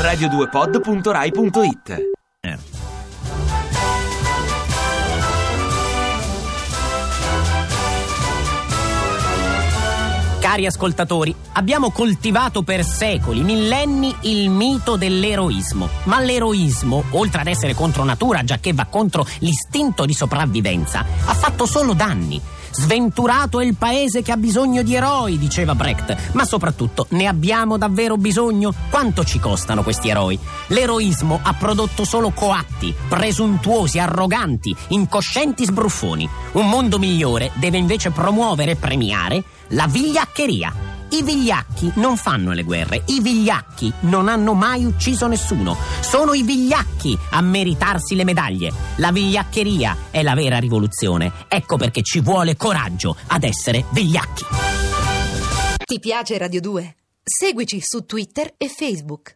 radio2pod.rai.it Eh. Cari ascoltatori, abbiamo coltivato per secoli, millenni, il mito dell'eroismo. Ma l'eroismo, oltre ad essere contro natura, già che va contro l'istinto di sopravvivenza, ha fatto solo danni. Sventurato è il paese che ha bisogno di eroi, diceva Brecht, ma soprattutto ne abbiamo davvero bisogno? Quanto ci costano questi eroi? L'eroismo ha prodotto solo coatti, presuntuosi, arroganti, incoscienti sbruffoni. Un mondo migliore deve invece promuovere e premiare la vigliaccheria. I vigliacchi non fanno le guerre, i vigliacchi non hanno mai ucciso nessuno. Sono i vigliacchi a meritarsi le medaglie. La vigliaccheria è la vera rivoluzione. Ecco perché ci vuole coraggio ad essere vigliacchi. Ti piace Radio 2? Seguici su Twitter e Facebook.